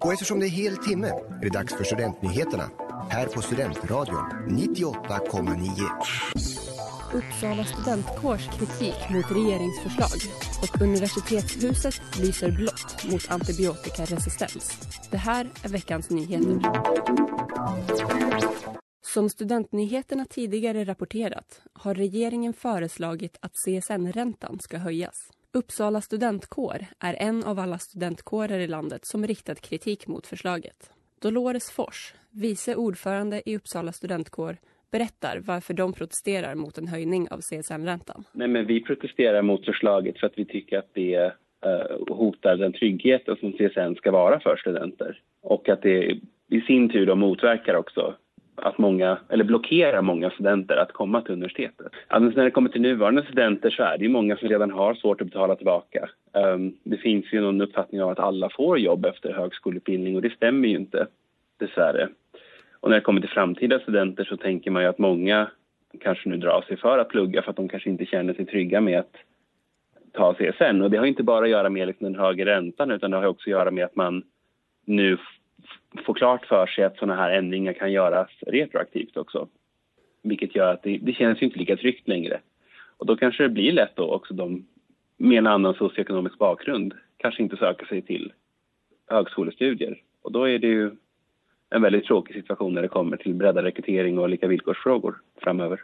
Och eftersom det är hel timme är det dags för Studentnyheterna här på Studentradion 98,9. Uppsala studentkårs kritik mot regeringsförslag och universitetshuset lyser blått mot antibiotikaresistens. Det här är veckans nyheter. Som Studentnyheterna tidigare rapporterat har regeringen föreslagit att CSN-räntan ska höjas. Uppsala studentkår är en av alla studentkårer i landet som riktat kritik mot förslaget. Dolores Fors, vice ordförande i Uppsala studentkår, berättar varför de protesterar mot en höjning av CSN-räntan. Nej, men vi protesterar mot förslaget för att vi tycker att det uh, hotar den trygghet som CSN ska vara för studenter. Och att det i sin tur motverkar också att många, eller blockerar många studenter att komma till universitetet. Alltså när det kommer till nuvarande studenter så är det ju många som redan har svårt att betala tillbaka. Um, det finns ju någon uppfattning om att alla får jobb efter högskoleutbildning och det stämmer ju inte, dessvärre. Och när det kommer till framtida studenter så tänker man ju att många kanske nu drar sig för att plugga för att de kanske inte känner sig trygga med att ta CSN. Och det har inte bara att göra med liksom den högre räntan utan det har också att göra med att man nu får klart för sig att sådana här ändringar kan göras retroaktivt också. Vilket gör att det, det känns inte lika tryggt längre. Och då kanske det blir lätt då också de med en annan socioekonomisk bakgrund kanske inte söker sig till högskolestudier. Och då är det ju en väldigt tråkig situation när det kommer till breddad rekrytering och lika villkorsfrågor framöver.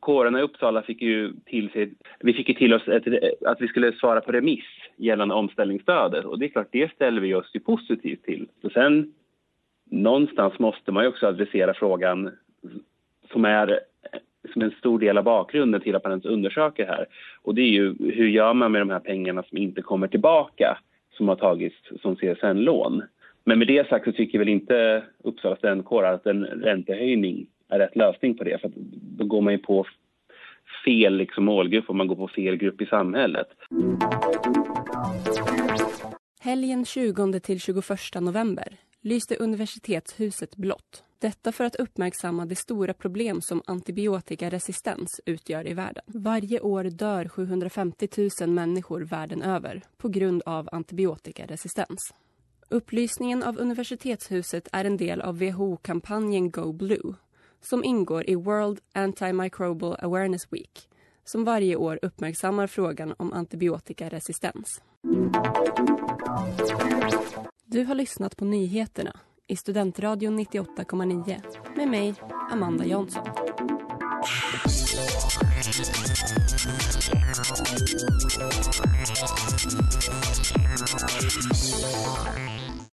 Kårerna i Uppsala fick ju till sig, vi fick ju till oss ett, att vi skulle svara på remiss gällande omställningsstödet och det är klart, det ställer vi oss ju positivt till. Så sen någonstans måste man ju också adressera frågan som är som en stor del av bakgrunden till att man ens undersöker här. Och det är ju hur gör man med de här pengarna som inte kommer tillbaka som har tagits som CSN-lån. Men med det sagt så tycker väl inte Uppsala studentkår att en räntehöjning är rätt lösning på det. För då går man ju på fel liksom, målgrupp och man går på fel grupp i samhället. Helgen 20 till 21 november lyste universitetshuset blått. Detta för att uppmärksamma det stora problem som antibiotikaresistens utgör i världen. Varje år dör 750 000 människor världen över på grund av antibiotikaresistens. Upplysningen av universitetshuset är en del av WHO-kampanjen Go Blue som ingår i World Antimicrobial Awareness Week som varje år uppmärksammar frågan om antibiotikaresistens. Du har lyssnat på nyheterna i Studentradion 98,9 med mig, Amanda Jansson.